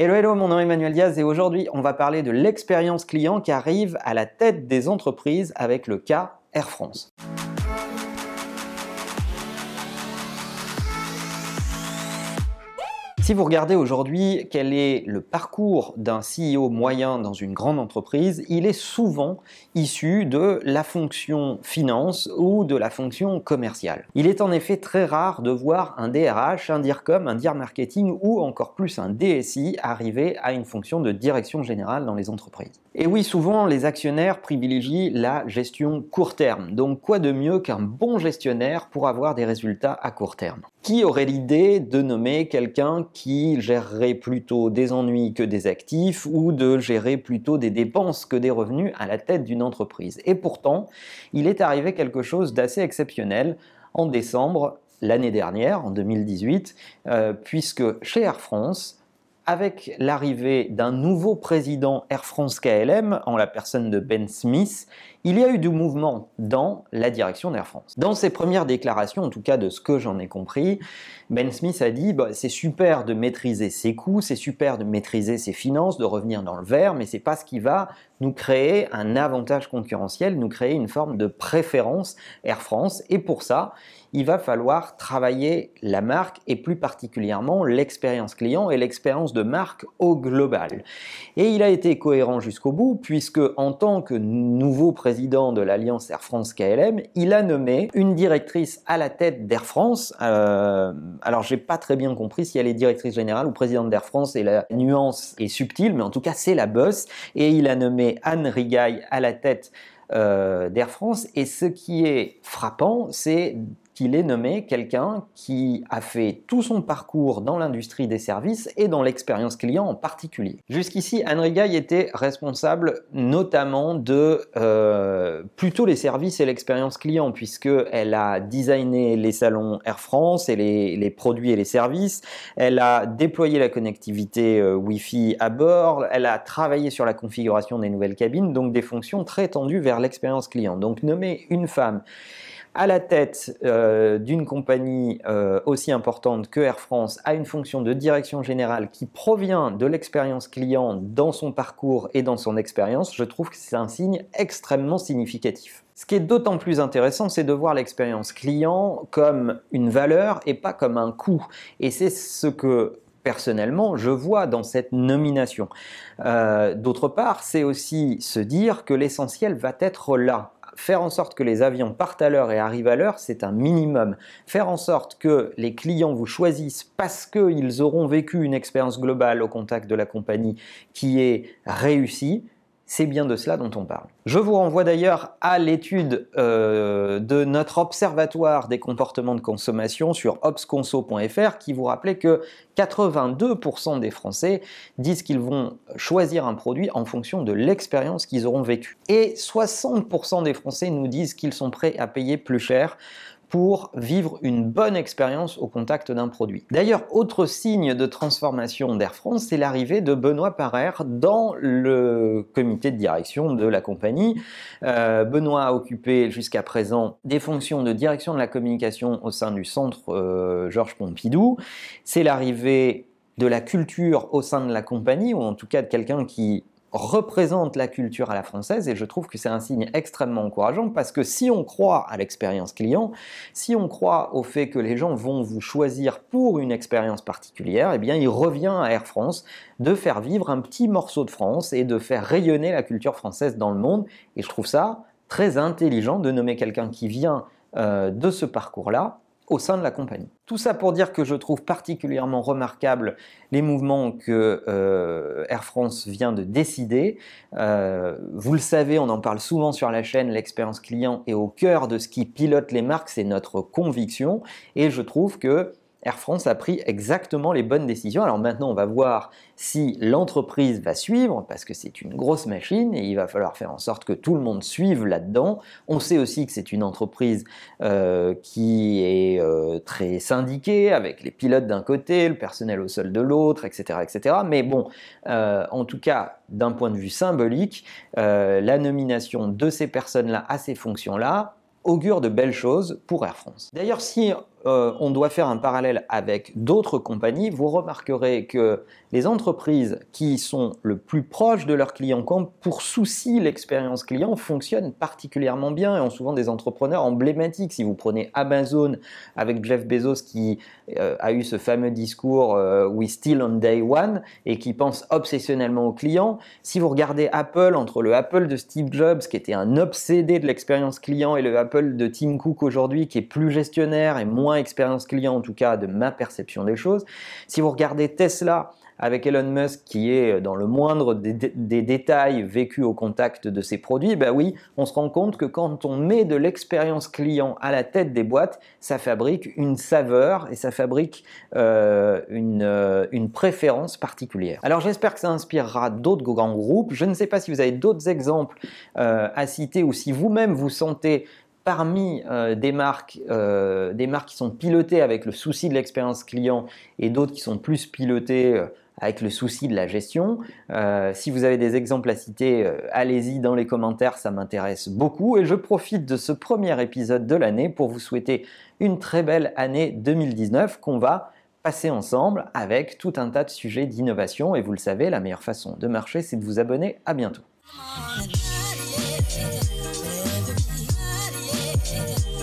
Hello, hello, mon nom est Emmanuel Diaz et aujourd'hui on va parler de l'expérience client qui arrive à la tête des entreprises avec le cas Air France. Si vous regardez aujourd'hui quel est le parcours d'un CEO moyen dans une grande entreprise, il est souvent issu de la fonction finance ou de la fonction commerciale. Il est en effet très rare de voir un DRH, un DIRCOM, un DIR marketing ou encore plus un DSI arriver à une fonction de direction générale dans les entreprises. Et oui, souvent les actionnaires privilégient la gestion court terme. Donc quoi de mieux qu'un bon gestionnaire pour avoir des résultats à court terme? Qui aurait l'idée de nommer quelqu'un qui gérerait plutôt des ennuis que des actifs ou de gérer plutôt des dépenses que des revenus à la tête d'une entreprise? Et pourtant, il est arrivé quelque chose d'assez exceptionnel en décembre l'année dernière, en 2018, euh, puisque chez Air France, avec l'arrivée d'un nouveau président Air France KLM, en la personne de Ben Smith, il y a eu du mouvement dans la direction d'Air France. Dans ses premières déclarations, en tout cas de ce que j'en ai compris, Ben Smith a dit bah, c'est super de maîtriser ses coûts, c'est super de maîtriser ses finances, de revenir dans le vert, mais c'est pas ce qui va nous créer un avantage concurrentiel, nous créer une forme de préférence Air France. Et pour ça, il va falloir travailler la marque et plus particulièrement l'expérience client et l'expérience de marque au global. Et il a été cohérent jusqu'au bout puisque en tant que nouveau président de l'alliance Air France KLM, il a nommé une directrice à la tête d'Air France. Euh, alors j'ai pas très bien compris si elle est directrice générale ou présidente d'Air France et la nuance est subtile, mais en tout cas c'est la boss. Et il a nommé Anne Rigaille à la tête euh, d'Air France. Et ce qui est frappant, c'est qu'il est nommé quelqu'un qui a fait tout son parcours dans l'industrie des services et dans l'expérience client en particulier. Jusqu'ici, Anne Rigaille était responsable notamment de euh, plutôt les services et l'expérience client, puisqu'elle a designé les salons Air France et les, produits et les services, elle a déployé la connectivité euh, Wi-Fi à bord, elle a travaillé sur la configuration des nouvelles cabines, donc des fonctions très tendues vers l'expérience client. Donc nommer une femme à la tête euh, d'une compagnie euh, aussi importante que Air France a une fonction de direction générale qui provient de l'expérience client dans son parcours et dans son expérience, je trouve que c'est un signe extrêmement significatif. Ce qui est d'autant plus intéressant, c'est de voir l'expérience client comme une valeur et pas comme un coût. Et c'est ce que personnellement, je vois dans cette nomination. Euh, d'autre part, c'est aussi se dire que l'essentiel va être là faire en sorte que les avions partent à l'heure et arrivent à l'heure, c'est un minimum. Faire en sorte que les clients vous choisissent parce qu'ils auront vécu une expérience globale au contact de la compagnie qui est réussie, c'est bien de cela dont on parle. Je vous renvoie d'ailleurs à l'étude euh, de notre observatoire des comportements de consommation sur obsconso.fr qui vous rappelait que 82% des Français disent qu'ils vont choisir un produit en fonction de l'expérience qu'ils auront vécue. Et 60% des Français nous disent qu'ils sont prêts à payer plus cher pour vivre une bonne expérience au contact d'un produit. D'ailleurs, autre signe de transformation d'Air France, c'est l'arrivée de Benoît Parer dans le comité de direction de la compagnie. Euh, Benoît a occupé jusqu'à présent des fonctions de direction de la communication au sein du centre euh, Georges Pompidou. C'est l'arrivée de la culture au sein de la compagnie, ou en tout cas de quelqu'un qui représente la culture à la française et je trouve que c'est un signe extrêmement encourageant parce que si on croit à l'expérience client, si on croit au fait que les gens vont vous choisir pour une expérience particulière, eh bien il revient à Air France de faire vivre un petit morceau de France et de faire rayonner la culture française dans le monde. Et je trouve ça très intelligent de nommer quelqu'un qui vient euh, de ce parcours-là au sein de la compagnie. Tout ça pour dire que je trouve particulièrement remarquable les mouvements que euh, Air France vient de décider. Euh, vous le savez, on en parle souvent sur la chaîne, l'expérience client est au cœur de ce qui pilote les marques, c'est notre conviction, et je trouve que Air France a pris exactement les bonnes décisions. Alors maintenant, on va voir si l'entreprise va suivre, parce que c'est une grosse machine et il va falloir faire en sorte que tout le monde suive là-dedans. On sait aussi que c'est une entreprise euh, qui est euh, très syndiquée, avec les pilotes d'un côté, le personnel au sol de l'autre, etc., etc. Mais bon, euh, en tout cas, d'un point de vue symbolique, la nomination de ces personnes-là à ces fonctions-là augure de belles choses pour Air France. D'ailleurs, si euh, on doit faire un parallèle avec d'autres compagnies, vous remarquerez que les entreprises qui sont le plus proches de leurs clients, pour souci l'expérience client, fonctionnent particulièrement bien et ont souvent des entrepreneurs emblématiques. Si vous prenez Amazon avec Jeff Bezos qui euh, a eu ce fameux discours euh, We still on day one et qui pense obsessionnellement aux clients. Si vous regardez Apple, entre le Apple de Steve Jobs qui était un obsédé de l'expérience client et le Apple de Tim Cook aujourd'hui qui est plus gestionnaire et moins expérience client en tout cas de ma perception des choses. Si vous regardez Tesla, avec Elon Musk qui est dans le moindre des, détails vécu au contact de ses produits, ben oui, on se rend compte que quand on met de l'expérience client à la tête des boîtes, ça fabrique une saveur et ça fabrique euh, une, euh, une préférence particulière. Alors j'espère que ça inspirera d'autres grands groupes. Je ne sais pas si vous avez d'autres exemples euh, à citer ou si vous-même vous sentez parmi des, marques, des marques qui sont pilotées avec le souci de l'expérience client et d'autres qui sont plus pilotées avec le souci de la gestion. Euh, si vous avez des exemples à citer, euh, allez-y dans les commentaires, ça m'intéresse beaucoup. Et je profite de ce premier épisode de l'année pour vous souhaiter une très belle année 2019 qu'on va passer ensemble avec tout un tas de sujets d'innovation. Et vous le savez, la meilleure façon de marcher, c'est de vous abonner. À bientôt. yeah.